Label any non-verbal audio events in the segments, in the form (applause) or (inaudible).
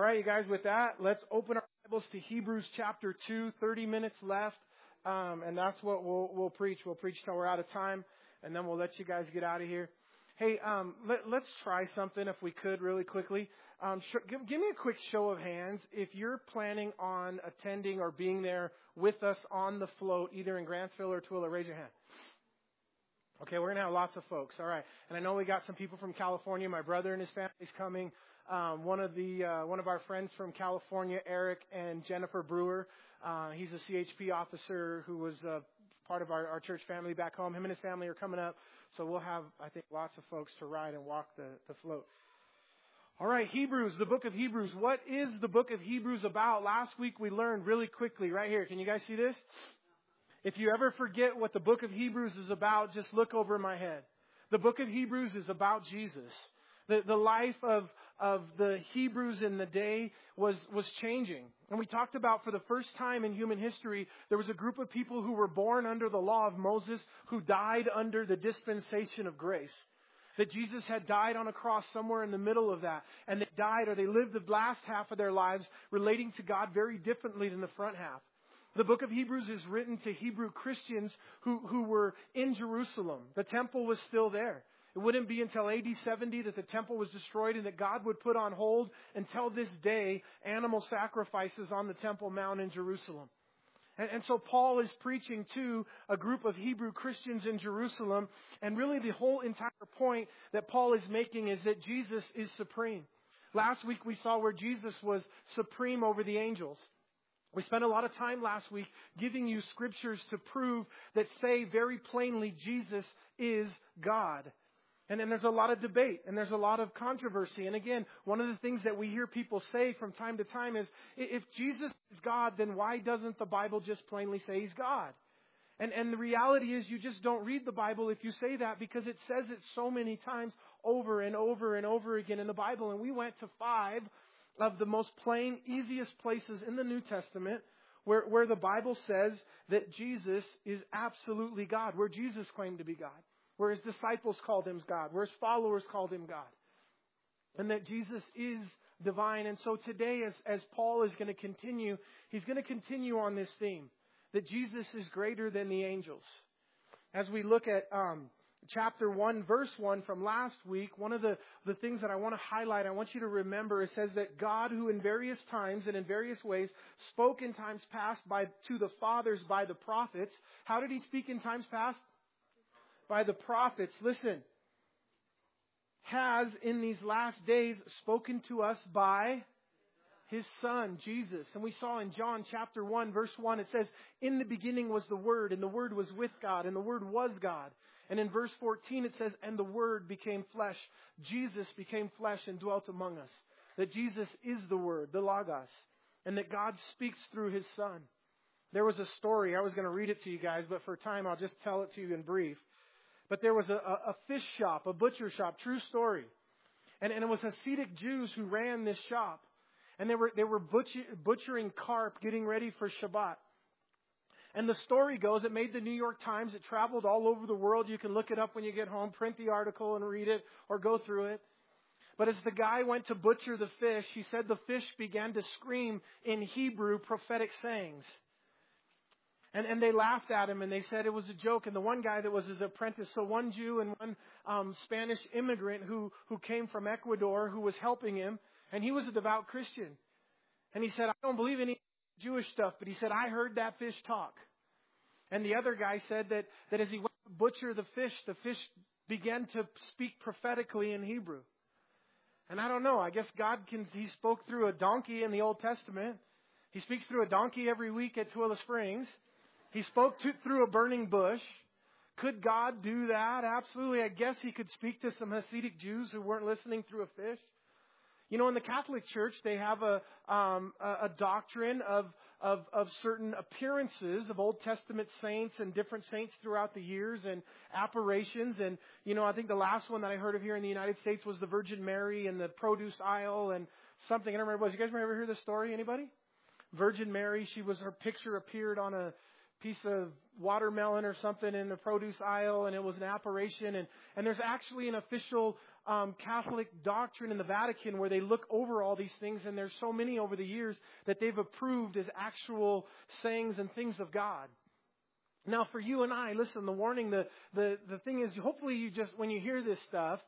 All right, you guys, with that, let's open our Bibles to Hebrews chapter 2, 30 minutes left. Um, and that's what we'll, we'll preach. We'll preach till we're out of time, and then we'll let you guys get out of here. Hey, um, let, us try something if we could really quickly. Um, sh- give, give, me a quick show of hands if you're planning on attending or being there with us on the float, either in Grantsville or Tooele. Raise your hand. Okay, we're going to have lots of folks. All right. And I know we got some people from California. My brother and his family's coming. Um, one of the uh, one of our friends from California, Eric and Jennifer Brewer. Uh, he's a CHP officer who was uh, part of our, our church family back home. Him and his family are coming up, so we'll have I think lots of folks to ride and walk the, the float. All right, Hebrews, the book of Hebrews. What is the book of Hebrews about? Last week we learned really quickly right here. Can you guys see this? If you ever forget what the book of Hebrews is about, just look over my head. The book of Hebrews is about Jesus. The, the life of, of the Hebrews in the day was, was changing. And we talked about for the first time in human history, there was a group of people who were born under the law of Moses who died under the dispensation of grace. That Jesus had died on a cross somewhere in the middle of that. And they died or they lived the last half of their lives relating to God very differently than the front half. The book of Hebrews is written to Hebrew Christians who, who were in Jerusalem. The temple was still there. It wouldn't be until AD 70 that the temple was destroyed and that God would put on hold until this day animal sacrifices on the Temple Mount in Jerusalem. And, and, so Paul is preaching to a group of Hebrew Christians in Jerusalem. And really the whole entire point that Paul is making is that Jesus is supreme. Last week we saw where Jesus was supreme over the angels. We spent a lot of time last week giving you scriptures to prove that say very plainly Jesus is God. And then there's a lot of debate and there's a lot of controversy. And again, one of the things that we hear people say from time to time is if Jesus is God, then why doesn't the Bible just plainly say he's God? And, and the reality is you just don't read the Bible if you say that because it says it so many times over and over and over again in the Bible. And we went to five of the most plain, easiest places in the New Testament where, where the Bible says that Jesus is absolutely God, where Jesus claimed to be God, where his disciples called him God, where his followers called him God, and that Jesus is divine. And so today, as, as Paul is going to continue, he's going to continue on this theme that Jesus is greater than the angels. As we look at um, chapter 1, verse 1 from last week, one of the, the things that I want to highlight, I want you to remember, it says that God, who in various times and in various ways spoke in times past by, to the fathers by the prophets. How did he speak in times past? By the prophets. Listen. Has in these last days spoken to us by his son, Jesus. And we saw in John chapter 1 verse 1, it says, In the beginning was the Word, and the Word was with God, and the Word was God. And in verse 14 it says, And the Word became flesh. Jesus became flesh and dwelt among us. That Jesus is the Word, the Logos. And that God speaks through His Son. There was a story, I was going to read it to you guys, but for time I'll just tell it to you in brief. But there was a, a, fish shop, a butcher shop, true story. And, and it was Hasidic Jews who ran this shop. And they were, they were butcher, butchering carp, getting ready for Shabbat. And the story goes, it made the New York Times. It traveled all over the world. You can look it up when you get home, print the article and read it or go through it. But as the guy went to butcher the fish, he said the fish began to scream in Hebrew prophetic sayings. And, and they laughed at him and they said it was a joke. And the one guy that was his apprentice, so one Jew and one um, Spanish immigrant who, who came from Ecuador who was helping him, and he was a devout Christian. And he said, I don't believe any Jewish stuff, but he said, I heard that fish talk. And the other guy said that, that as he went to butcher the fish, the fish began to speak prophetically in Hebrew. And I don't know, I guess God can, he spoke through a donkey in the Old Testament. He speaks through a donkey every week at Tooele Springs. He spoke to, through a burning bush. Could God do that? Absolutely. I guess he could speak to some Hasidic Jews who weren't listening through a fish. You know, in the Catholic Church, they have a, um, a doctrine of, of, of certain appearances of Old Testament saints and different saints throughout the years and apparitions. And, you know, I think the last one that I heard of here in the United States was the Virgin Mary in the produce aisle and something. I don't remember what. You guys ever hear this story? Anybody? Virgin Mary, she was, her picture appeared on a piece of watermelon or something in the produce aisle and it was an apparition and, and there's actually an official um, Catholic doctrine in the Vatican where they look over all these things, and there's so many over the years that they've approved as actual sayings and things of God. Now, for you and I, listen, the warning, the, the, the thing is, hopefully you just, when you hear this stuff,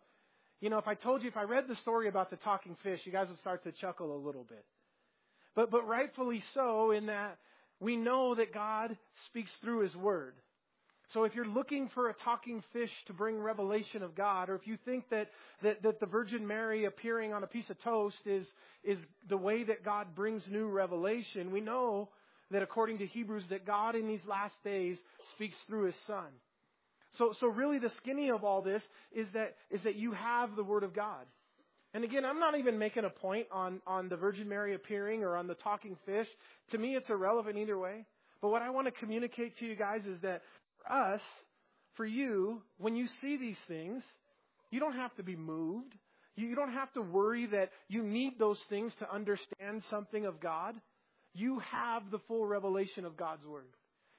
you know, if I told you, if I read the story about the talking fish, you guys would start to chuckle a little bit. But, but rightfully so, in that we know that God speaks through His Word. So if you're looking for a talking fish to bring revelation of God, or if you think that, that, that the Virgin Mary appearing on a piece of toast is, is the way that God brings new revelation, we know that according to Hebrews, that God in these last days speaks through His Son. So, so really the skinny of all this is that, is that you have the Word of God. And again, I'm not even making a point on, on the Virgin Mary appearing or on the talking fish. To me, it's irrelevant either way. But what I want to communicate to you guys is that for us, for you, when you see these things, you don't have to be moved. You don't have to worry that you need those things to understand something of God. You have the full revelation of God's Word.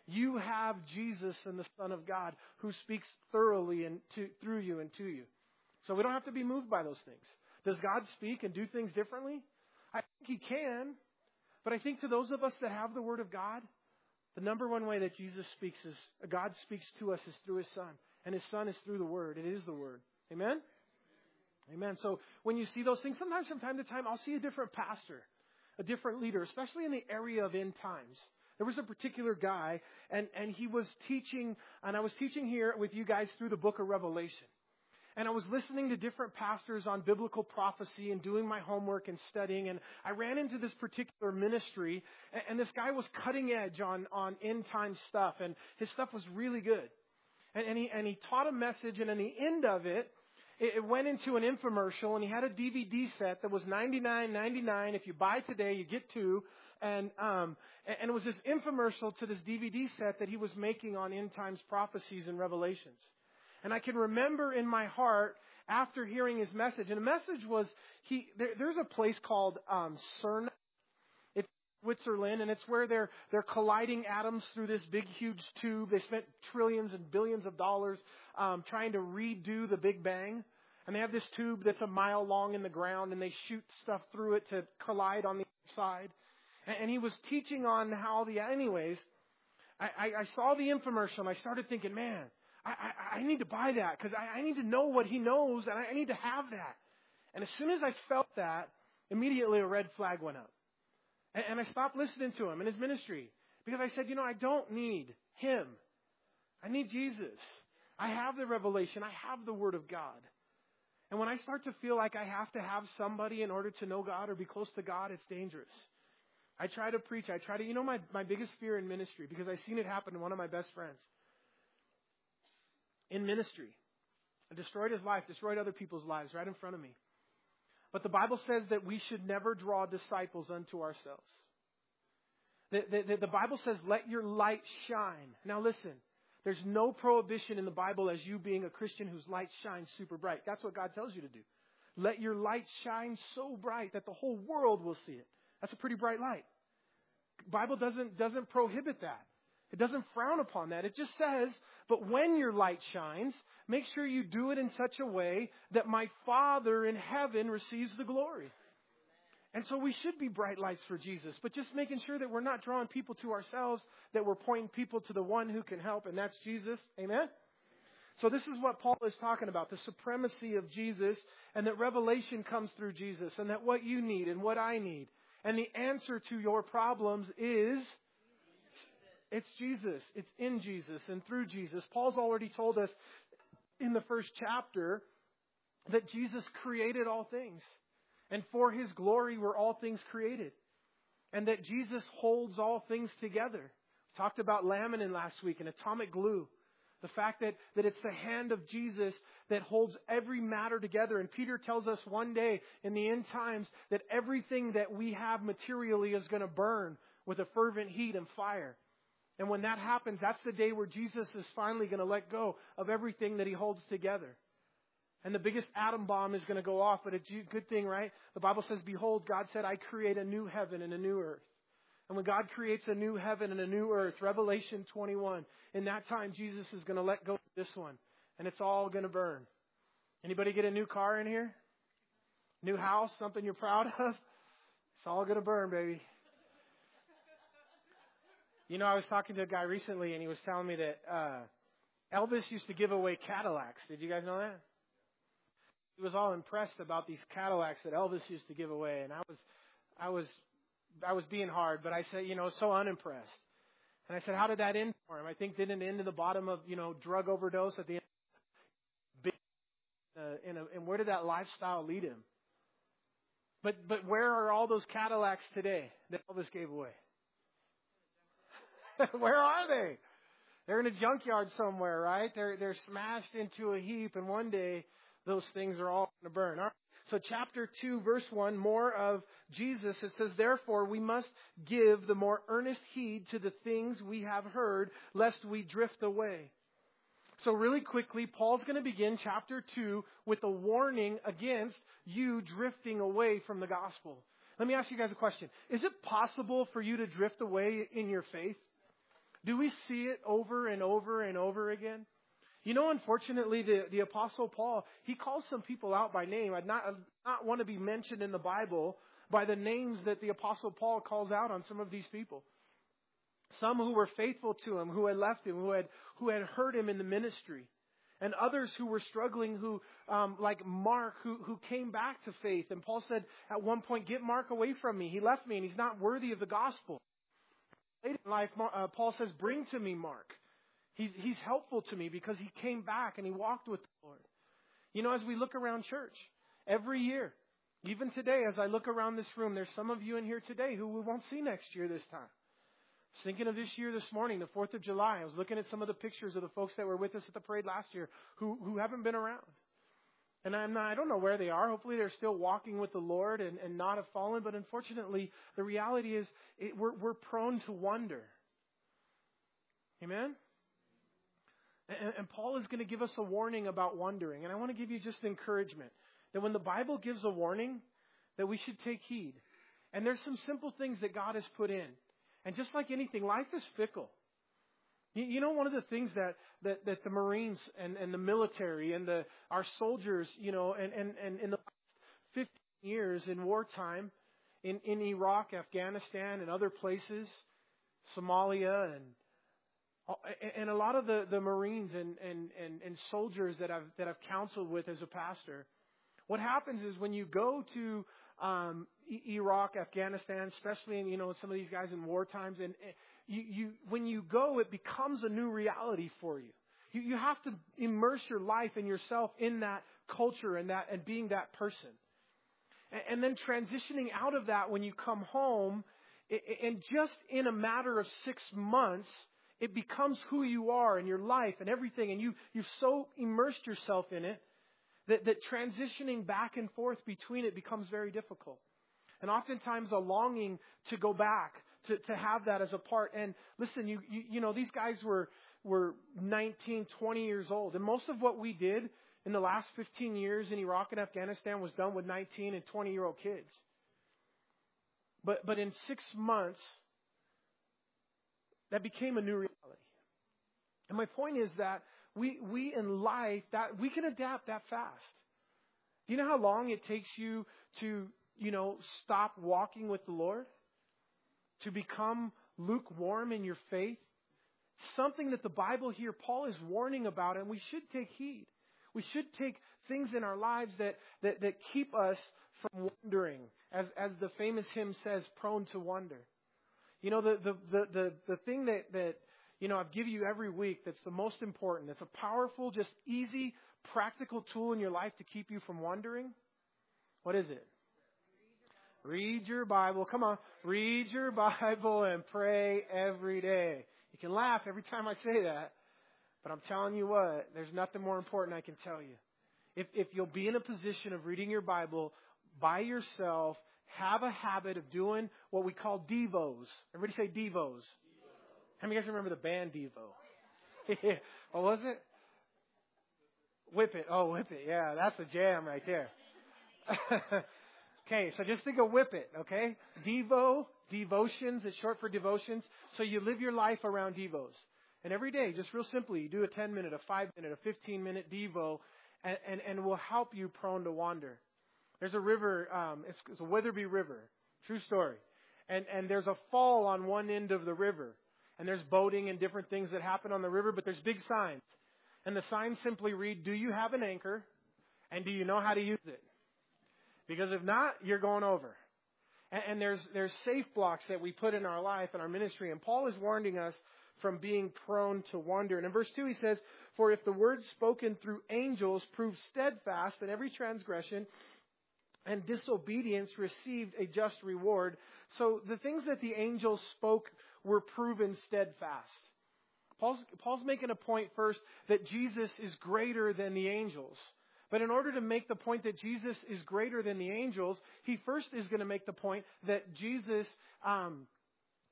You have Jesus and the Son of God who speaks thoroughly and to, through you and to you. So we don't have to be moved by those things. Does God speak and do things differently? I think He can. But I think to those of us that have the Word of God, the number one way that Jesus speaks is, God speaks to us is through His Son. And His Son is through the Word. It is the Word. Amen? Amen. So when you see those things, sometimes from time to time, I'll see a different pastor, a different leader, especially in the area of end times. There was a particular guy, and, and he was teaching, and I was teaching here with you guys through the book of Revelation and I was listening to different pastors on biblical prophecy and doing my homework and studying, and I ran into this particular ministry, and, and this guy was cutting edge on, on end time stuff, and his stuff was really good. And, and, he, and he taught a message, and in the end of it, it, it went into an infomercial, and he had a DVD set that was ninety nine ninety nine. If you buy today, you get two. And um, and it was this infomercial to this DVD set that he was making on end times prophecies and revelations. And I can remember in my heart after hearing his message, and the message was he. There, there's a place called um, CERN. It's Switzerland, and it's where they're they're colliding atoms through this big, huge tube. They spent trillions and billions of dollars um, trying to redo the Big Bang. And they have this tube that's a mile long in the ground, and they shoot stuff through it to collide on the other side. And, and he was teaching on how the. Anyways, I, I, I saw the infomercial, and I started thinking, man I, I, I need to buy that because I, I need to know what he knows and I, I need to have that. And as soon as I felt that, immediately a red flag went up. And, and I stopped listening to him and his ministry because I said, you know, I don't need him. I need Jesus. I have the revelation. I have the Word of God. And when I start to feel like I have to have somebody in order to know God or be close to God, it's dangerous. I try to preach. I try to, you know, my, my biggest fear in ministry, because I've seen it happen to one of my best friends in ministry and destroyed his life, destroyed other people's lives right in front of me. But the Bible says that we should never draw disciples unto ourselves. The, the, the, Bible says, let your light shine. Now listen, there's no prohibition in the Bible as you being a Christian whose light shines super bright. That's what God tells you to do. Let your light shine so bright that the whole world will see it. That's a pretty bright light. Bible doesn't, doesn't prohibit that. It doesn't frown upon that. It just says but when your light shines, make sure you do it in such a way that my Father in heaven receives the glory. And so we should be bright lights for Jesus, but just making sure that we're not drawing people to ourselves, that we're pointing people to the one who can help, and that's Jesus. Amen? So this is what Paul is talking about, the supremacy of Jesus, and that revelation comes through Jesus, and that what you need and what I need, and the answer to your problems is it's Jesus. It's in Jesus and through Jesus. Paul's already told us in the first chapter that Jesus created all things. And for his glory were all things created. And that Jesus holds all things together. We talked about laminin last week and atomic glue. The fact that, that it's the hand of Jesus that holds every matter together. And Peter tells us one day in the end times that everything that we have materially is going to burn with a fervent heat and fire. And when that happens, that's the day where Jesus is finally going to let go of everything that he holds together. And the biggest atom bomb is going to go off, but it's a good thing, right? The Bible says, Behold, God said, I create a new heaven and a new earth. And when God creates a new heaven and a new earth, Revelation 21, in that time, Jesus is going to let go of this one. And it's all going to burn. Anybody get a new car in here? New house, something you're proud (laughs) of? It's all going to burn, baby. You know, I was talking to a guy recently and he was telling me that uh Elvis used to give away Cadillacs. Did you guys know that? He was all impressed about these Cadillacs that Elvis used to give away and I was I was I was being hard, but I said, you know, so unimpressed. And I said, how did that end for him? I think didn't it end in the bottom of, you know, drug overdose at the end. Uh, in a, and where did that lifestyle lead him? But but where are all those Cadillacs today that Elvis gave away? (laughs) where are they? They're in a junkyard somewhere, right? They're they're smashed into a heap, and one day those things are all going to burn. All right. So chapter two, verse one, more of Jesus. It says, "Therefore we must give the more earnest heed to the things we have heard, lest we drift away." So really quickly, Paul's going to begin chapter 2 with a warning against you drifting away from the gospel. Let me ask you guys a question. Is it possible for you to drift away in your faith? Do we see it over and over and over again? You know, unfortunately, the, the apostle Paul, he calls some people out by name. I'd not, I'd not want to be mentioned in the Bible by the names that the apostle Paul calls out on some of these people. Some who were faithful to him, who had left him, who had, who had hurt him in the ministry. And others who were struggling, who, um, like Mark, who, who came back to faith. And Paul said at one point, get Mark away from me. He left me and he's not worthy of the gospel. Later in life, uh, Paul says, bring to me Mark. He's, he's helpful to me because he came back and he walked with the Lord. You know, as we look around church, every year, even today, as I look around this room, there's some of you in here today who we won't see next year this time I was thinking of this year this morning, the 4th of July. I was looking at some of the pictures of the folks that were with us at the parade last year who, who haven't been around. And I'm not, I don't know where they are. Hopefully they're still walking with the Lord and, and not have fallen. But unfortunately, the reality is it, we're, we're prone to wonder. Amen? And, and Paul is going to give us a warning about wondering. And I want to give you just encouragement that when the Bible gives a warning, that we should take heed. And there's some simple things that God has put in. And just like anything, life is fickle. You, know, one of the things that, that, that the Marines and, and the military and the, our soldiers, you know, and, and, and in the last 15 years in wartime, in, in Iraq, Afghanistan, and other places, Somalia, and and a lot of the, the Marines and, and, and, and soldiers that I've that I've counseled with as a pastor, what happens is when you go to um, Iraq, Afghanistan, especially in you know some of these guys in war times, and you, you when you go, it becomes a new reality for you. You you have to immerse your life and yourself in that culture and that and being that person, and, and then transitioning out of that when you come home, and just in a matter of six months, it becomes who you are in your life and everything, and you you've so immersed yourself in it that, that transitioning back and forth between it becomes very difficult. And oftentimes a longing to go back, to, to have that as a part. And listen, you, you, you know, these guys were, were 19, 20 years old. And most of what we did in the last 15 years in Iraq and Afghanistan was done with 19 and 20 year old kids. But, but in six months, that became a new reality. And my point is that we, we in life, that we can adapt that fast. Do you know how long it takes you to, you know, stop walking with the Lord? To become lukewarm in your faith? Something that the Bible here, Paul is warning about, and we should take heed. We should take things in our lives that, that, that keep us from wandering, as, as the famous hymn says, prone to wonder. You know, the, the, the, the, the thing that, that you know, I've given you every week that's the most important. It's a powerful, just easy, practical tool in your life to keep you from wandering. What is it? Read your Bible. Come on. Read your (laughs) Bible and pray every day. You can laugh every time I say that, but I'm telling you what, there's nothing more important I can tell you. If, if you'll be in a position of reading your Bible by yourself, have a habit of doing what we call devos. Everybody say devos. How many of you guys remember the band Devo? (laughs) what was it? Whip it. Oh, whip it. Yeah, that's a jam right there. (laughs) okay, so just think of whip it, okay? Devo, devotions, it's short for devotions. So you live your life around devos. And every day, just real simply, you do a 10 minute, a 5 minute, a 15 minute devo. and, and, and will help you prone to wander. There's a river, um, it's, it's a Wetherby River. True story. And, and there's a fall on one end of the river. And there's boating and different things that happen on the river, but there's big signs. And the signs simply read, Do you have an anchor? And do you know how to use it? Because if not, you're going over. And, and there's, there's safe blocks that we put in our life and our ministry. And Paul is warning us from being prone to wander. And in verse 2 he says, For if the word spoken through angels proved steadfast, and every transgression and disobedience received a just reward. So the things that the angels spoke were proven steadfast. Paul's, Paul's making a point first that Jesus is greater than the angels. But in order to make the point that Jesus is greater than the angels, he first is going to make the point that Jesus, um,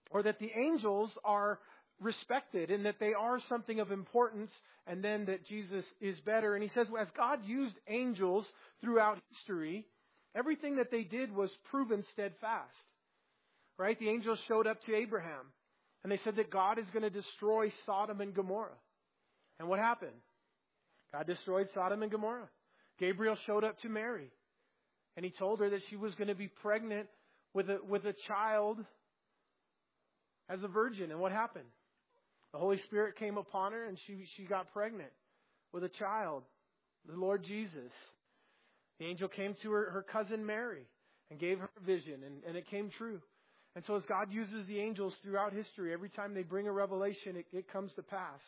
or that the angels are respected and that they are something of importance, and then that Jesus is better. And he says, well, as God used angels throughout history, everything that they did was proven steadfast. Right? The angels showed up to Abraham and they said that God is going to destroy Sodom and Gomorrah. And what happened? God destroyed Sodom and Gomorrah. Gabriel showed up to Mary and he told her that she was going to be pregnant with a, with a child as a virgin. And what happened? The Holy Spirit came upon her and she, she got pregnant with a child, the Lord Jesus. The angel came to her, her cousin Mary and gave her a vision, and, and it came true. And so, as God uses the angels throughout history, every time they bring a revelation, it, it comes to pass.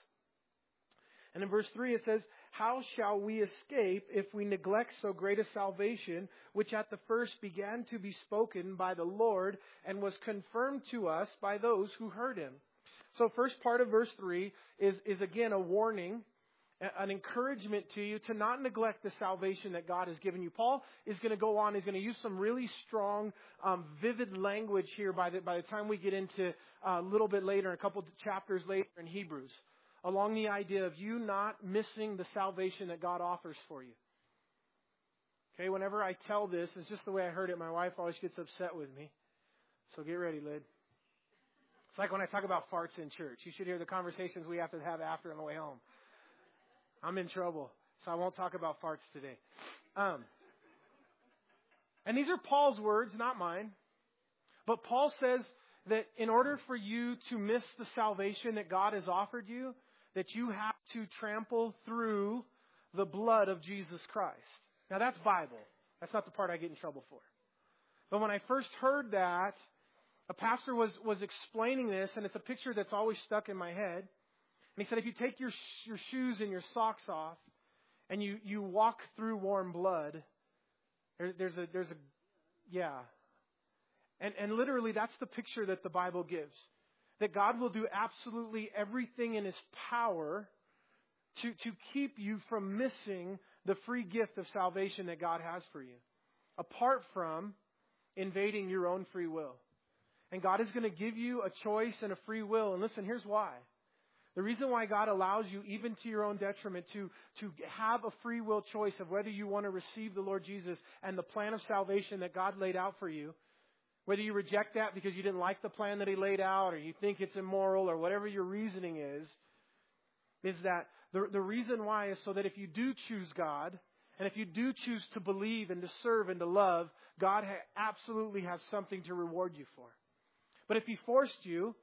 And in verse 3 it says, How shall we escape if we neglect so great a salvation, which at the first began to be spoken by the Lord and was confirmed to us by those who heard him? So, first part of verse 3 is, is again a warning an encouragement to you to not neglect the salvation that God has given you. Paul is going to go on, he's going to use some really strong, um, vivid language here by the, by the time we get into uh, a little bit later, a couple chapters later in Hebrews, along the idea of you not missing the salvation that God offers for you. Okay, whenever I tell this, it's just the way I heard it. My wife always gets upset with me. So get ready, Lid. It's like when I talk about farts in church. You should hear the conversations we have to have after on the way home. I'm in trouble, so I won't talk about farts today. Um, and these are Paul's words, not mine. But Paul says that in order for you to miss the salvation that God has offered you, that you have to trample through the blood of Jesus Christ. Now that's Bible. That's not the part I get in trouble for. But when I first heard that, a pastor was, was explaining this, and it's a picture that's always stuck in my head. And he said, if you take your, your shoes and your socks off and you, you walk through warm blood, there, there's a, there's a, yeah. And, and literally that's the picture that the Bible gives. That God will do absolutely everything in His power to, to keep you from missing the free gift of salvation that God has for you. Apart from invading your own free will. And God is going to give you a choice and a free will. And listen, here's why. The reason why God allows you, even to your own detriment, to, to have a free will choice of whether you want to receive the Lord Jesus and the plan of salvation that God laid out for you, whether you reject that because you didn't like the plan that He laid out or you think it's immoral or whatever your reasoning is, is that the, the reason why is so that if you do choose God, and if you do choose to believe and to serve and to love, God ha- absolutely has something to reward you for. But if He forced you,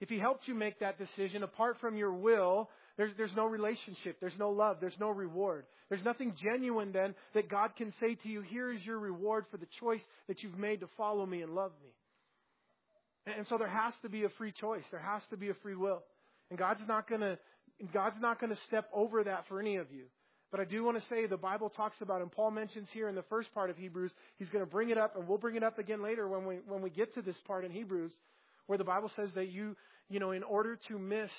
if He helped you make that decision apart from your will, there's, there's no relationship, there's no love, there's no reward. There's nothing genuine then that God can say to you, here is your reward for the choice that you've made to follow me and love me. And so there has to be a free choice. There has to be a free will. And God's not gonna, God's not gonna step over that for any of you. But I do want to say the Bible talks about, and Paul mentions here in the first part of Hebrews, he's going to bring it up, and we'll bring it up again later when we, when we get to this part in Hebrews, where the Bible says that you, you know, in order to miss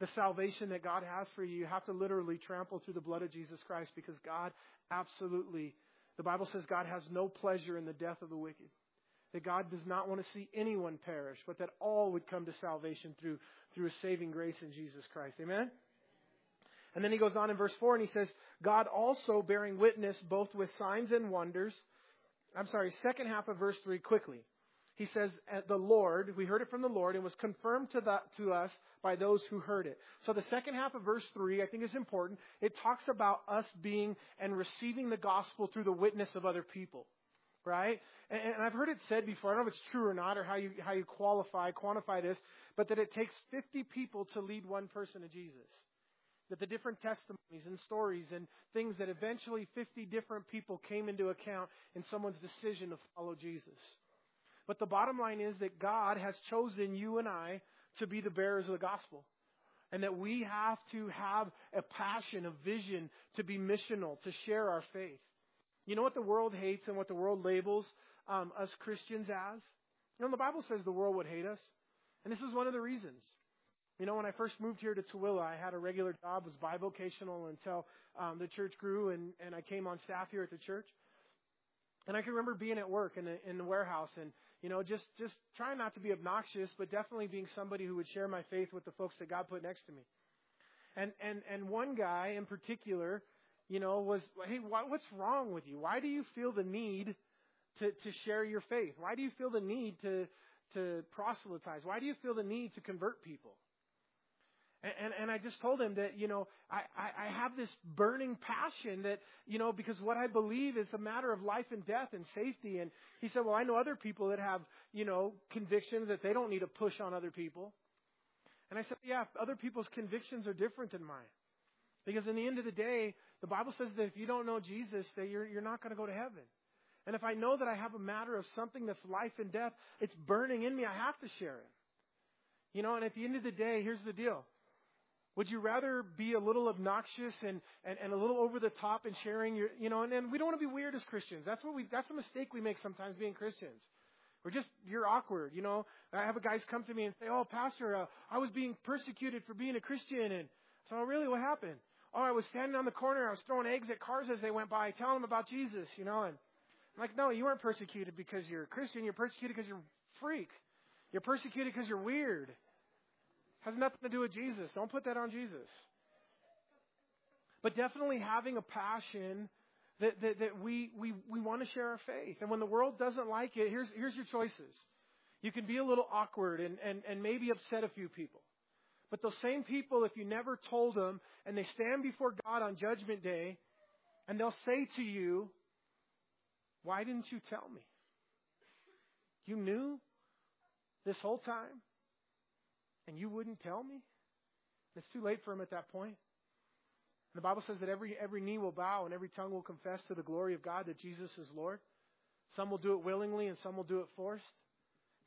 the salvation that God has for you, you have to literally trample through the blood of Jesus Christ because God absolutely, the Bible says God has no pleasure in the death of the wicked. That God does not want to see anyone perish, but that all would come to salvation through, through a saving grace in Jesus Christ. Amen? And then he goes on in verse 4 and he says, God also bearing witness both with signs and wonders. I'm sorry, second half of verse 3 quickly. He says, uh, the Lord, we heard it from the Lord and was confirmed to, the, to us by those who heard it. So the second half of verse 3, I think is important. It talks about us being and receiving the gospel through the witness of other people. Right? And, and I've heard it said before, I don't know if it's true or not or how you, how you qualify, quantify this, but that it takes 50 people to lead one person to Jesus that the different testimonies and stories and things that eventually 50 different people came into account in someone's decision to follow Jesus. But the bottom line is that God has chosen you and I to be the bearers of the gospel. And that we have to have a passion, a vision to be missional, to share our faith. You know what the world hates and what the world labels um, us Christians as? You know, the Bible says the world would hate us. And this is one of the reasons. You know, when I first moved here to Tooele, I had a regular job, was bivocational until um, the church grew and, and I came on staff here at the church. And I can remember being at work in the, in the warehouse and you know, just just trying not to be obnoxious, but definitely being somebody who would share my faith with the folks that God put next to me. And and and one guy in particular, you know, was hey, what, what's wrong with you? Why do you feel the need to to share your faith? Why do you feel the need to to proselytize? Why do you feel the need to convert people? And, and, and I just told him that, you know, I, I, I have this burning passion that, you know, because what I believe is a matter of life and death and safety. And he said, well, I know other people that have, you know, convictions that they don't need to push on other people. And I said, yeah, other people's convictions are different than mine. Because in the end of the day, the Bible says that if you don't know Jesus, that you're, you're not going to go to heaven. And if I know that I have a matter of something that's life and death, it's burning in me, I have to share it. You know, and at the end of the day, here's the deal. Would you rather be a little obnoxious and, and, and a little over the top in sharing your, you know, and, and we don't want to be weird as Christians. That's what we, that's the mistake we make sometimes being Christians. We're just, you're awkward, you know. I have a guys come to me and say, oh, pastor, uh, I was being persecuted for being a Christian. And so, oh, really, what happened? Oh, I was standing on the corner. I was throwing eggs at cars as they went by, telling them about Jesus, you know. And I'm like, no, you weren't persecuted because you're a Christian. You're persecuted because you're a freak. You're persecuted because you're weird. Has nothing to do with Jesus. Don't put that on Jesus. But definitely having a passion that, that, that we, we, we want to share our faith. And when the world doesn't like it, here's, here's your choices. You can be a little awkward and, and, and maybe upset a few people. But those same people, if you never told them and they stand before God on Judgment Day and they'll say to you, Why didn't you tell me? You knew this whole time? And you wouldn't tell me? It's too late for him at that point. And the Bible says that every, every knee will bow and every tongue will confess to the glory of God that Jesus is Lord. Some will do it willingly and some will do it forced.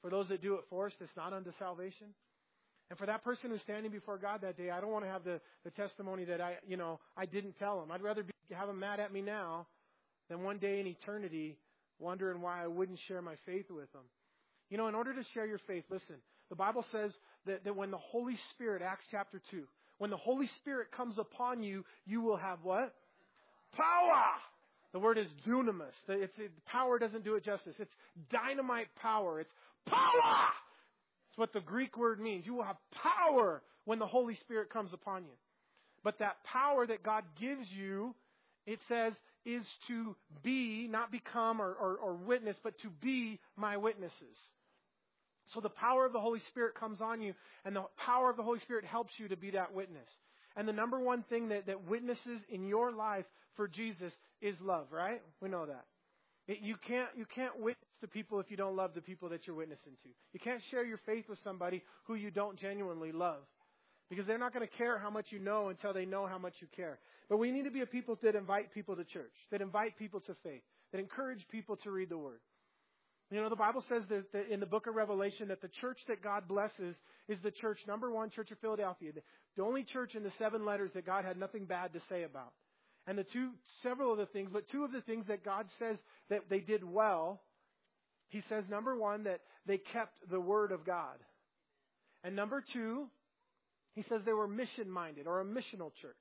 For those that do it forced, it's not unto salvation. And for that person who's standing before God that day, I don't want to have the, the testimony that I, you know, I didn't tell him. I'd rather be, have him mad at me now than one day in eternity wondering why I wouldn't share my faith with him. You know, in order to share your faith, listen, the Bible says that, that when the Holy Spirit, Acts chapter 2, when the Holy Spirit comes upon you, you will have what? Power! The word is dunamis. It's, it, power doesn't do it justice. It's dynamite power. It's power! It's what the Greek word means. You will have power when the Holy Spirit comes upon you. But that power that God gives you, it says, is to be, not become or, or, or witness, but to be my witnesses. So the power of the Holy Spirit comes on you, and the power of the Holy Spirit helps you to be that witness. And the number one thing that, that witnesses in your life for Jesus is love, right? We know that. It, you can't you can't witness to people if you don't love the people that you're witnessing to. You can't share your faith with somebody who you don't genuinely love. Because they're not going to care how much you know until they know how much you care. But we need to be a people that invite people to church, that invite people to faith, that encourage people to read the Word. You know, the Bible says that in the book of Revelation that the church that God blesses is the church, number one, Church of Philadelphia. The only church in the seven letters that God had nothing bad to say about. And the two, several of the things, but two of the things that God says that they did well, He says, number one, that they kept the Word of God. And number two, He says they were mission minded or a missional church.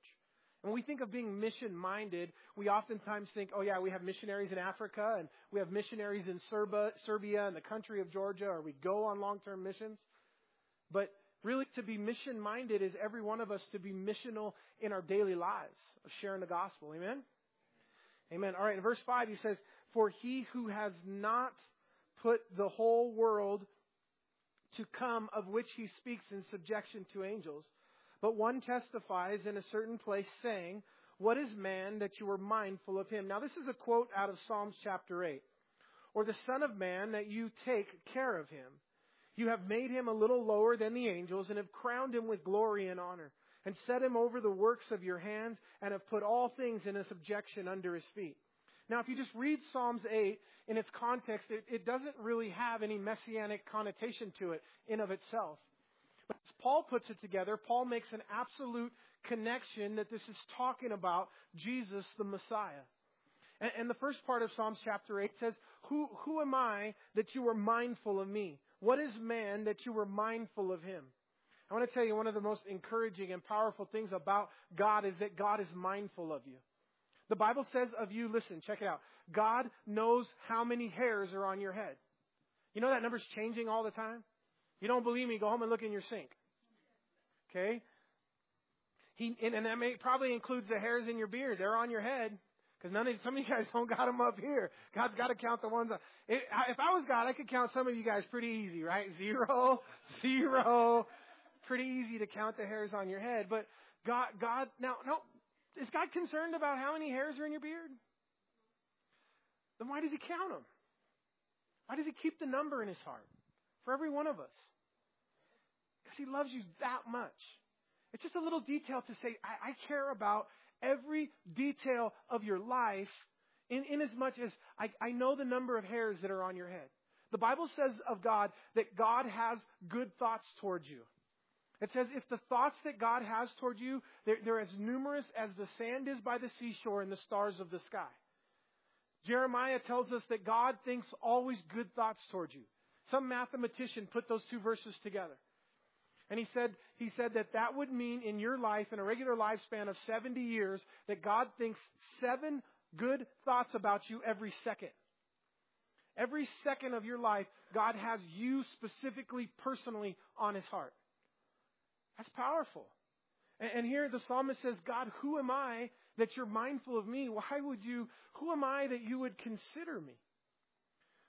When we think of being mission minded, we oftentimes think, oh yeah, we have missionaries in Africa and we have missionaries in Serba, Serbia and the country of Georgia, or we go on long term missions. But really, to be mission minded is every one of us to be missional in our daily lives of sharing the gospel. Amen? Amen. All right, in verse 5, he says, For he who has not put the whole world to come of which he speaks in subjection to angels. But one testifies in a certain place saying, What is man that you are mindful of him? Now this is a quote out of Psalms chapter 8. Or the son of man that you take care of him. You have made him a little lower than the angels and have crowned him with glory and honor and set him over the works of your hands and have put all things in a subjection under his feet. Now, if you just read Psalms 8 in its context, it, it doesn't really have any messianic connotation to it in of itself. But as Paul puts it together, Paul makes an absolute connection that this is talking about Jesus the Messiah. And, and the first part of Psalms chapter 8 says, who, who am I that you are mindful of me? What is man that you were mindful of him? I want to tell you one of the most encouraging and powerful things about God is that God is mindful of you. The Bible says of you, listen, check it out. God knows how many hairs are on your head. You know that number's changing all the time? You don't believe me, go home and look in your sink. Okay? He, and, and that may, probably includes the hairs in your beard. They're on your head. Because none of some of you guys (laughs) don't got them up here. God's got to count the ones. If I was God, I could count some of you guys pretty easy, right? Zero, (laughs) zero. Pretty easy to count the hairs on your head. But God, God, now, no, is God concerned about how many hairs are in your beard? Then why does He count them? Why does He keep the number in His heart for every one of us? Because He loves you that much. It's just a little detail to say, I, I care about every detail of your life in, in as much as I, I know the number of hairs that are on your head. The Bible says of God that God has good thoughts towards you. It says, if the thoughts that God has toward you, they're, they're, as numerous as the sand is by the seashore and the stars of the sky. Jeremiah tells us that God thinks always good thoughts toward you. Some mathematician put those two verses together. And he said, he said that that would mean in your life, in a regular lifespan of 70 years, that God thinks seven good thoughts about you every second. Every second of your life, God has you specifically, personally on his heart. That's powerful. And, and here the psalmist says, God, who am I that you're mindful of me? Why would you, who am I that you would consider me?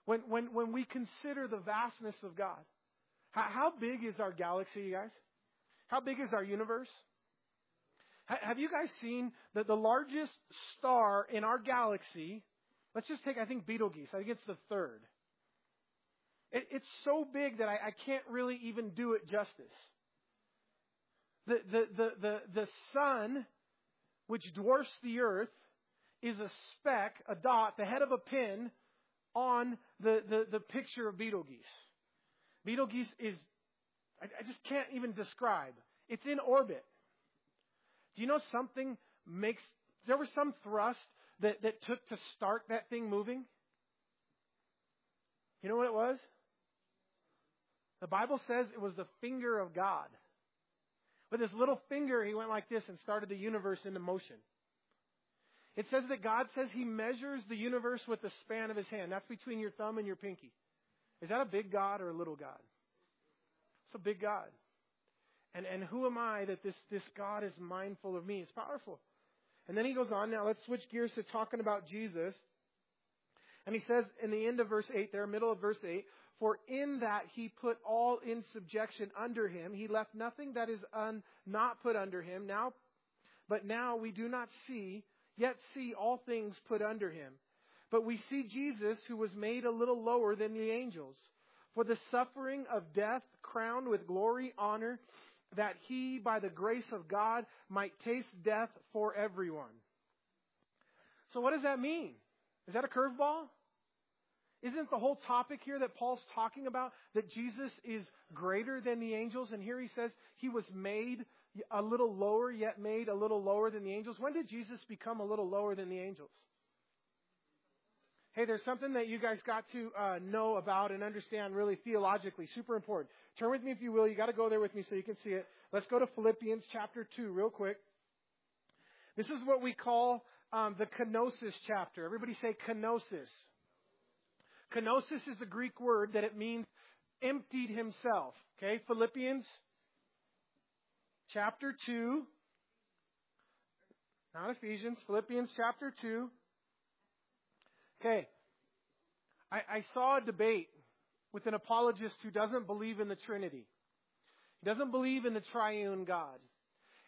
When, when, when we consider the vastness of God, how, how big is our galaxy, you guys? How big is our universe? Have you guys seen that the largest star in our galaxy? Let's just take, I think, Betelgeuse. I think it's the third. It, it's so big that I, I can't really even do it justice. The, the, the, the, the sun, which dwarfs the earth, is a speck, a dot, the head of a pin on the, the, the picture of Betelgeuse. Betelgeuse is, I, I just can't even describe. It's in orbit. Do you know something makes, there was some thrust that, that took to start that thing moving? You know what it was? The Bible says it was the finger of God. With his little finger, he went like this and started the universe into motion. It says that God says he measures the universe with the span of his hand. That's between your thumb and your pinky. Is that a big God or a little God? It's a big God. And, and who am I that this, this God is mindful of me? It's powerful. And then he goes on. Now let's switch gears to talking about Jesus. And he says in the end of verse 8 there, middle of verse 8, for in that he put all in subjection under him. He left nothing that is un, not put under him. Now, but now we do not see, yet see all things put under him. But we see Jesus, who was made a little lower than the angels, for the suffering of death, crowned with glory, honor, that he, by the grace of God, might taste death for everyone. So, what does that mean? Is that a curveball? Isn't the whole topic here that Paul's talking about that Jesus is greater than the angels? And here he says he was made a little lower, yet made a little lower than the angels. When did Jesus become a little lower than the angels? Hey, there's something that you guys got to uh, know about and understand really theologically. Super important. Turn with me if you will. You got to go there with me so you can see it. Let's go to Philippians chapter 2 real quick. This is what we call um, the kenosis chapter. Everybody say kenosis. Kenosis is a Greek word that it means emptied himself. Okay, Philippians chapter 2. Not Ephesians, Philippians chapter 2. Okay. I, I saw a debate with an apologist who doesn't believe in the Trinity. He doesn't believe in the triune God.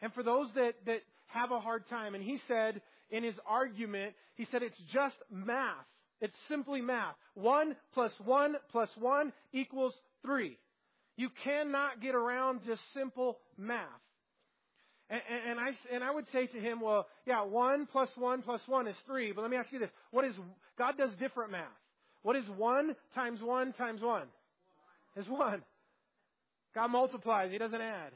And for those that, that have a hard time, and he said in his argument, he said it's just math. It's simply math. One plus one plus one equals three. You cannot get around just simple math. And, and, and, I, and I would say to him, well, yeah, one plus one plus one is three. But let me ask you this. What is, God does different math. What is one times one times one? Is one. God multiplies. He doesn't add.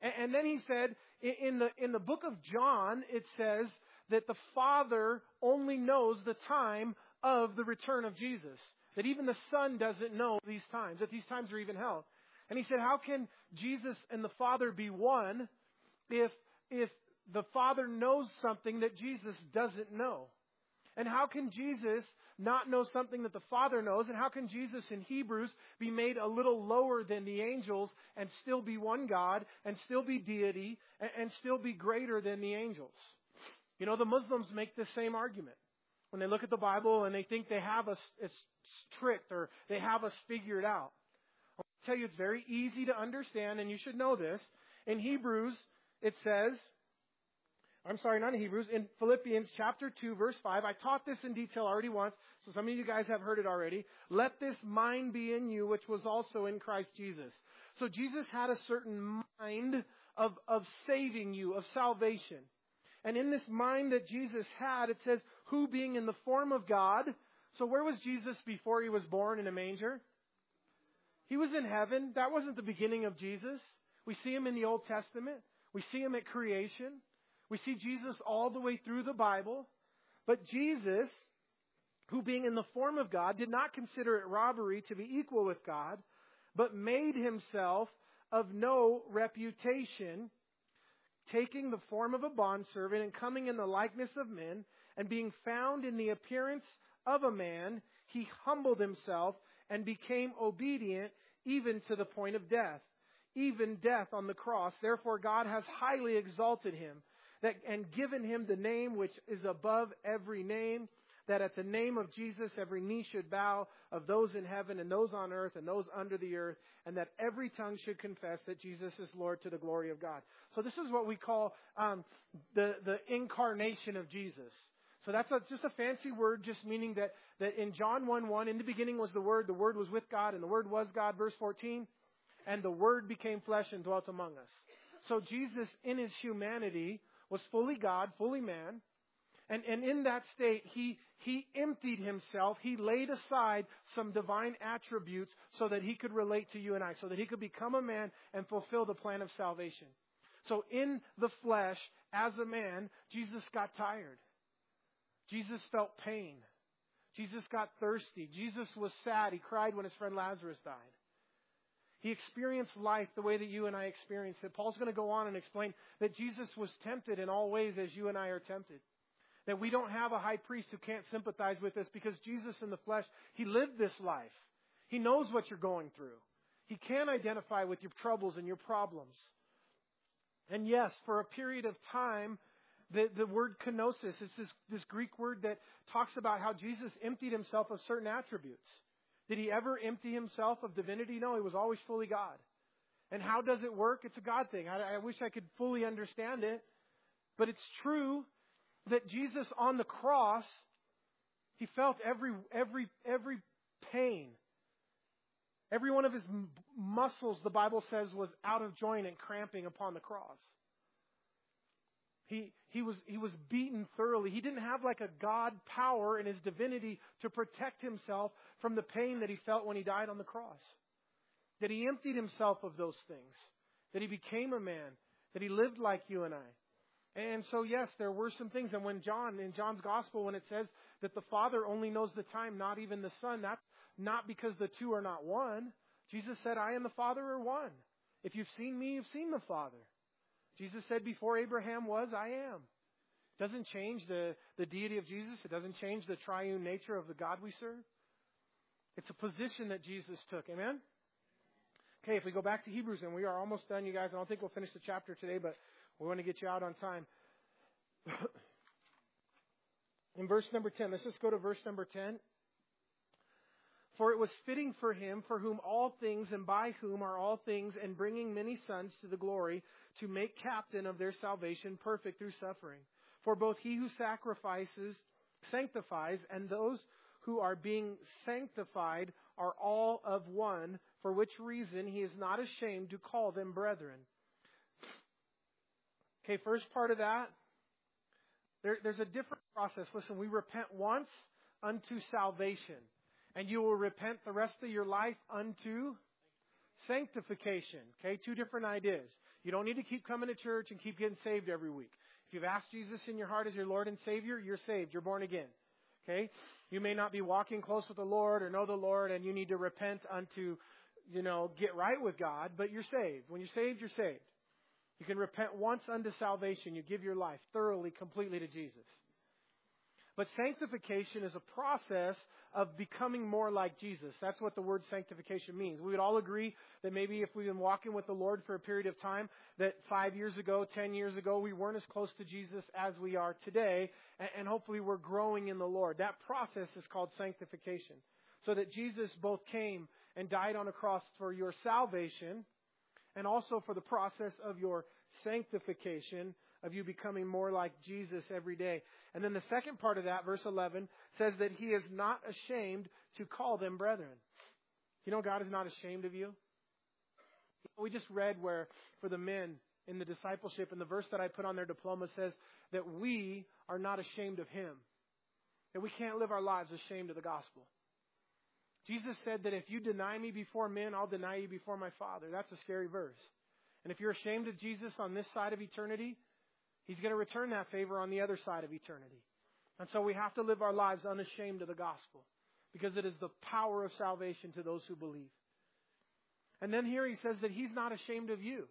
And, and then he said, in the, in the book of John, it says that the Father only knows the time of the return of Jesus. That even the Son doesn't know these times, that these times are even held. And he said, How can Jesus and the Father be one if, if the Father knows something that Jesus doesn't know? And how can Jesus not know something that the Father knows? And how can Jesus in Hebrews be made a little lower than the angels and still be one God and still be deity and, and still be greater than the angels? You know, the Muslims make the same argument. When they look at the Bible and they think they have us tricked or they have us figured out. I'll tell you, it's very easy to understand, and you should know this. In Hebrews, it says, I'm sorry, not in Hebrews, in Philippians chapter 2, verse 5. I taught this in detail already once, so some of you guys have heard it already. Let this mind be in you, which was also in Christ Jesus. So Jesus had a certain mind of, of saving you, of salvation. And in this mind that Jesus had, it says, who being in the form of God. So where was Jesus before he was born in a manger? He was in heaven. That wasn't the beginning of Jesus. We see him in the Old Testament. We see him at creation. We see Jesus all the way through the Bible. But Jesus, who being in the form of God, did not consider it robbery to be equal with God, but made himself of no reputation taking the form of a bondservant and coming in the likeness of men, and being found in the appearance of a man, he humbled himself and became obedient even to the point of death, even death on the cross. Therefore, God has highly exalted him that, and given him the name which is above every name that at the name of Jesus every knee should bow of those in heaven and those on earth and those under the earth, and that every tongue should confess that Jesus is Lord to the glory of God. So this is what we call um, the the incarnation of Jesus. So that's a, just a fancy word, just meaning that that in John one one, in the beginning was the Word, the Word was with God, and the Word was God. Verse fourteen, and the Word became flesh and dwelt among us. So Jesus, in his humanity, was fully God, fully man. And, and in that state, he, he emptied himself. He laid aside some divine attributes so that he could relate to you and I, so that he could become a man and fulfill the plan of salvation. So in the flesh, as a man, Jesus got tired. Jesus felt pain. Jesus got thirsty. Jesus was sad. He cried when his friend Lazarus died. He experienced life the way that you and I experienced it. Paul's going to go on and explain that Jesus was tempted in all ways as you and I are tempted. That we don't have a high priest who can't sympathize with us because Jesus in the flesh, He lived this life. He knows what you're going through. He can identify with your troubles and your problems. And yes, for a period of time, the, the word kenosis is this, this Greek word that talks about how Jesus emptied himself of certain attributes. Did he ever empty himself of divinity? No, he was always fully God. And how does it work? It's a God thing. I, I wish I could fully understand it. But it's true that Jesus on the cross, he felt every, every, every pain. Every one of his muscles, the Bible says, was out of joint and cramping upon the cross. He, he, was, he was beaten thoroughly. He didn't have like a God power in his divinity to protect himself from the pain that he felt when he died on the cross. That he emptied himself of those things. That he became a man. That he lived like you and I. And so, yes, there were some things. And when John, in John's gospel, when it says that the Father only knows the time, not even the Son, that's not because the two are not one. Jesus said, I and the Father are one. If you've seen me, you've seen the Father. Jesus said, Before Abraham was, I am. It doesn't change the, the deity of Jesus. It doesn't change the triune nature of the God we serve. It's a position that Jesus took. Amen? Okay, if we go back to Hebrews, and we are almost done, you guys. I don't think we'll finish the chapter today, but we want to get you out on time. (coughs) In verse number 10, let's just go to verse number 10. For it was fitting for him, for whom all things and by whom are all things, and bringing many sons to the glory, to make captain of their salvation perfect through suffering. For both he who sacrifices, sanctifies, and those who are being sanctified are all of one, for which reason he is not ashamed to call them brethren. Okay, first part of that, there, there's a different process. Listen, we repent once unto salvation and you will repent the rest of your life unto sanctification. Okay, two different ideas. You don't need to keep coming to church and keep getting saved every week. If you've asked Jesus in your heart as your Lord and Savior, you're saved. You're born again. Okay? You may not be walking close with the Lord or know the Lord and you need to repent unto, you know, get right with God, but you're saved. When you're saved, you're saved. You can repent once unto salvation. You give your life thoroughly, completely to Jesus. But sanctification is a process of becoming more like Jesus. That's what the word sanctification means. We would all agree that maybe if we've been walking with the Lord for a period of time, that five years ago, ten years ago, we weren't as close to Jesus as we are today, and hopefully we're growing in the Lord. That process is called sanctification. So that Jesus both came and died on a cross for your salvation, and also for the process of your sanctification, of you becoming more like Jesus every day. And then the second part of that, verse 11, says that he is not ashamed to call them brethren. You know, God is not ashamed of you. We just read where, for the men in the discipleship, and the verse that I put on their diploma says that we are not ashamed of him. That we can't live our lives ashamed of the gospel. Jesus said that if you deny me before men, I'll deny you before my Father. That's a scary verse. And if you're ashamed of Jesus on this side of eternity, He's going to return that favor on the other side of eternity. And so we have to live our lives unashamed of the gospel because it is the power of salvation to those who believe. And then here he says that he's not ashamed of you.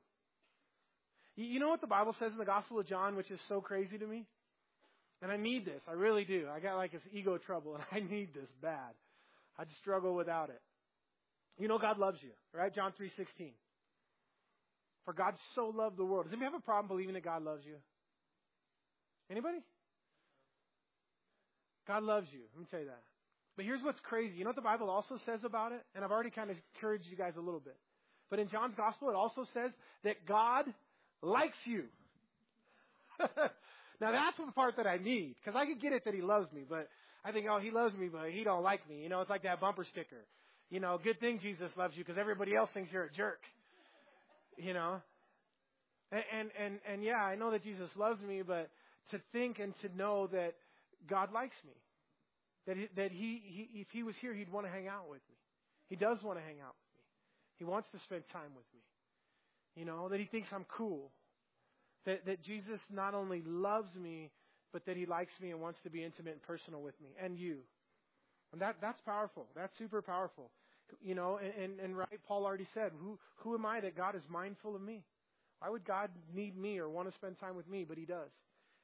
You know what the Bible says in the Gospel of John, which is so crazy to me? And I need this. I really do. I got like this ego trouble and (laughs) I need this bad. I'd struggle without it. You know God loves you, right? John 3:16. For God so loved the world. Does anybody have a problem believing that God loves you? Anybody? God loves you. Let me tell you that. But here's what's crazy. You know what the Bible also says about it? And I've already kind of encouraged you guys a little bit. But in John's gospel, it also says that God likes you. (laughs) now that's the part that I need because I could get it that He loves me, but I think, oh, He loves me, but He don't like me. You know, it's like that bumper sticker. You know, good thing Jesus loves you because everybody else thinks you're a jerk. You know, and and and, and yeah, I know that Jesus loves me, but to think and to know that God likes me. That he, that he, he, if he was here, he'd want to hang out with me. He does want to hang out with me. He wants to spend time with me. You know, that he thinks I'm cool. That, that Jesus not only loves me, but that he likes me and wants to be intimate and personal with me and you. And that, that's powerful. That's super powerful. You know, and, and, and right, Paul already said, who, who am I that God is mindful of me? Why would God need me or want to spend time with me? But he does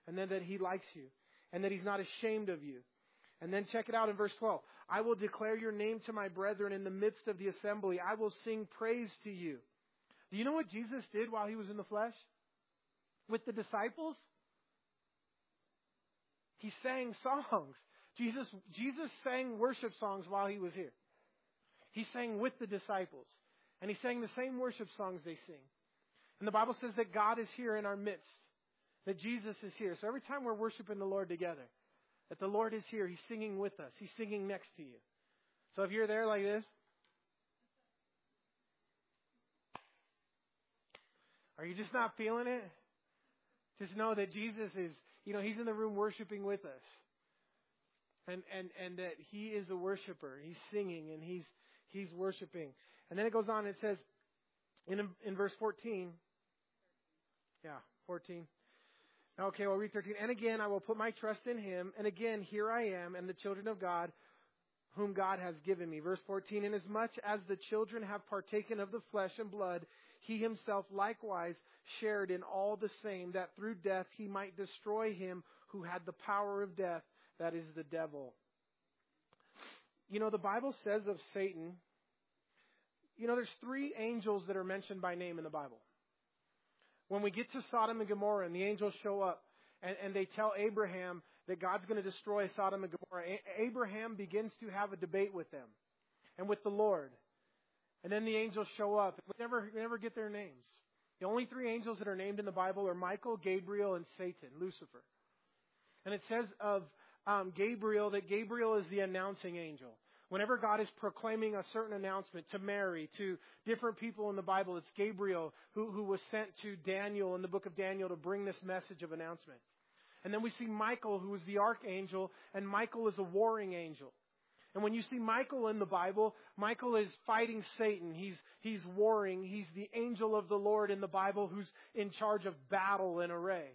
and then that he likes you, and that he's not ashamed of you. And then check it out in verse 12. I will declare your name to my brethren in the midst of the assembly. I will sing praise to you. Do you know what Jesus did while he was in the flesh? With the disciples? He sang songs. Jesus, Jesus sang worship songs while he was here. He sang with the disciples. And he sang the same worship songs they sing. And the Bible says that God is here in our midst that Jesus is here. So every time we're worshiping the Lord together, that the Lord is here, He's singing with us, He's singing next to you. So if you're there like this, are you just not feeling it? Just know that Jesus is, you know, He's in the room worshiping with us. And, and, and that He is a worshiper. He's singing and He's, He's worshiping. And then it goes on, it says in, in verse 14, yeah, 14. Okay, we'll read 13. And again, I will put my trust in him. And again, here I am and the children of God, whom God has given me. Verse 14. Inasmuch as the children have partaken of the flesh and blood, he himself likewise shared in all the same, that through death he might destroy him who had the power of death, that is the devil. You know, the Bible says of Satan, you know, there's three angels that are mentioned by name in the Bible. When we get to Sodom and Gomorrah and the angels show up and, and they tell Abraham that God's going to destroy Sodom and Gomorrah, A- Abraham begins to have a debate with them. and with the Lord. And then the angels show up. We never, we never get their names. The only three angels that are named in the Bible are Michael, Gabriel, and Satan, Lucifer. And it says of um, Gabriel that Gabriel is the announcing angel. Whenever God is proclaiming a certain announcement to Mary, to different people in the Bible, it's Gabriel who, who was sent to Daniel in the book of Daniel to bring this message of announcement. And then we see Michael, who is the archangel, and Michael is a warring angel. And when you see Michael in the Bible, Michael is fighting Satan. He's, he's warring. He's the angel of the Lord in the Bible who's in charge of battle and array.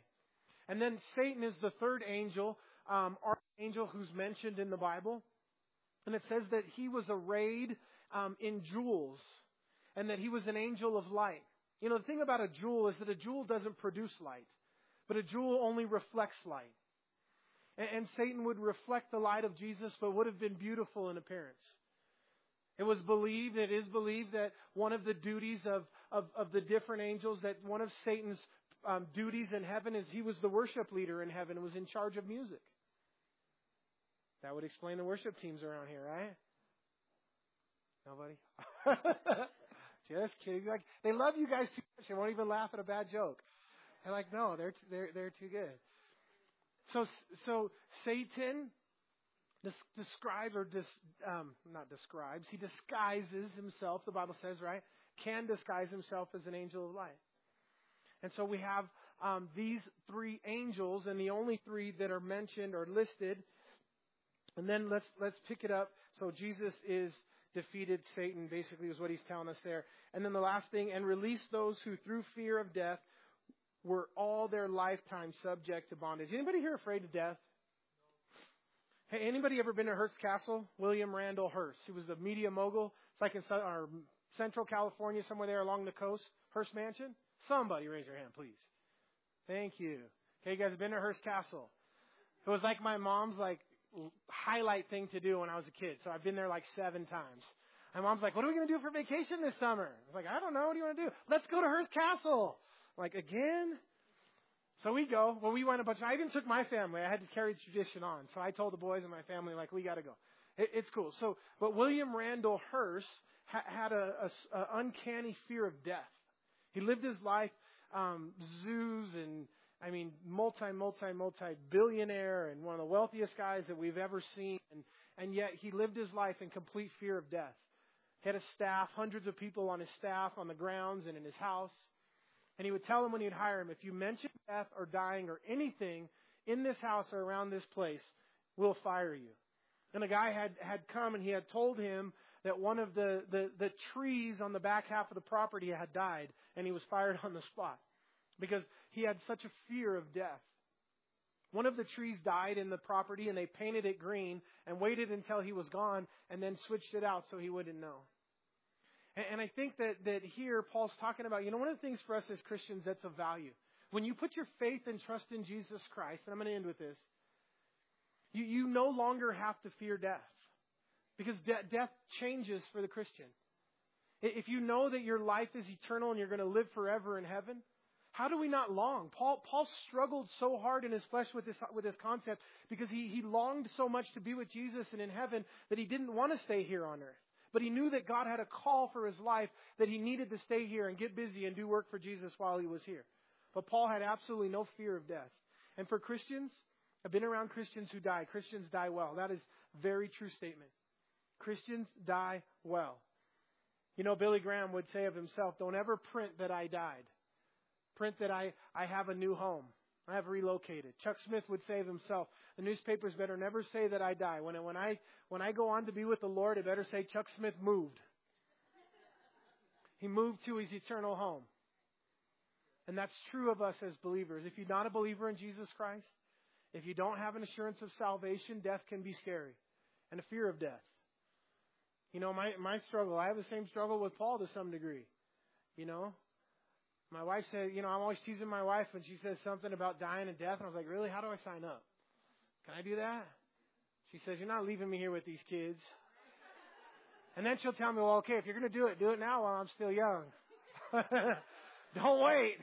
And then Satan is the third angel, um, archangel who's mentioned in the Bible. And it says that he was arrayed um, in jewels and that he was an angel of light. You know, the thing about a jewel is that a jewel doesn't produce light, but a jewel only reflects light. And, and Satan would reflect the light of Jesus, but would have been beautiful in appearance. It was believed, it is believed that one of the duties of, of, of the different angels, that one of Satan's um, duties in heaven is he was the worship leader in heaven and was in charge of music. That would explain the worship teams around here, right? Nobody? (laughs) Just kidding. Like they love you guys too much. They won't even laugh at a bad joke. They're like, no, they're they're they're too good. So so Satan describes or dis, um, not describes. He disguises himself. The Bible says, right? Can disguise himself as an angel of light. And so we have um, these three angels, and the only three that are mentioned or listed. And then let's let's pick it up. So Jesus is defeated Satan, basically, is what he's telling us there. And then the last thing, and release those who through fear of death were all their lifetime subject to bondage. Anybody here afraid of death? Hey, anybody ever been to Hearst Castle? William Randolph Hearst. He was the media mogul. It's like in our Central California, somewhere there along the coast. Hearst Mansion. Somebody raise your hand, please. Thank you. Okay, you guys have been to Hearst Castle. It was like my mom's like highlight thing to do when I was a kid. So I've been there like seven times. My mom's like, "What are we going to do for vacation this summer?" I was like, "I don't know. What do you want to do? Let's go to Hearst Castle." Like again? So we go. Well, we went a bunch. I even took my family. I had to carry the tradition on. So I told the boys and my family, like, we got to go. It, it's cool. So, but William Randolph Hearst ha- had a, a, a, uncanny fear of death. He lived his life um, zoos and I mean multi, multi, multi billionaire and one of the wealthiest guys that we've ever seen. And and yet he lived his life in complete fear of death. He had a staff, hundreds of people on his staff, on the grounds and in his house. And he would tell them when he'd hire him, if you mention death or dying or anything in this house or around this place, we'll fire you. And a guy had, had come and he had told him that one of the, the, the trees on the back half of the property had died and he was fired (laughs) on the spot because he had such a fear of death. One of the trees died in the property and they painted it green and waited until he was gone and then switched it out so he wouldn't know. And, and I think that, that here Paul's talking about, you know, one of the things for us as Christians that's of value. When you put your faith and trust in Jesus Christ, and I'm going to end with this, you, you no longer have to fear death. Because de- death changes for the Christian. If you know that your life is eternal and you're going to live forever in heaven, how do we not long? Paul, Paul struggled so hard in his flesh with this, with this concept because he, he longed so much to be with Jesus and in heaven that he didn't want to stay here on earth. But he knew that God had a call for his life, that he needed to stay here and get busy and do work for Jesus while he was here. But Paul had absolutely no fear of death. And for Christians, I've been around Christians who die. Christians die well. That is a very true statement. Christians die well. You know, Billy Graham would say of himself, don't ever print that I died. Print that I, I have a new home. I have relocated. Chuck Smith would say of himself, the newspapers better never say that I die. When, when, I, when I go on to be with the Lord, it better say Chuck Smith moved. He moved to his eternal home. And that's true of us as believers. If you're not a believer in Jesus Christ, if you don't have an assurance of salvation, death can be scary and a fear of death. You know, my, my struggle, I have the same struggle with Paul to some degree. You know, my wife said, you know, I'm always teasing my wife when she says something about dying and death. And I was like, really? How do I sign up? Can I do that? She says, you're not leaving me here with these kids. And then she'll tell me, well, okay, if you're going to do it, do it now while I'm still young. (laughs) Don't wait.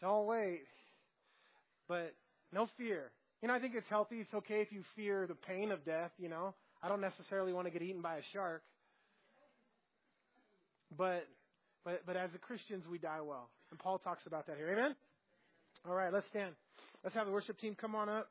Don't wait. But no fear. You know, I think it's healthy. It's okay if you fear the pain of death, you know. I don't necessarily want to get eaten by a shark. but but but as Christians we die well. And Paul talks about that here. Amen. All right, let's stand. Let's have the worship team come on up.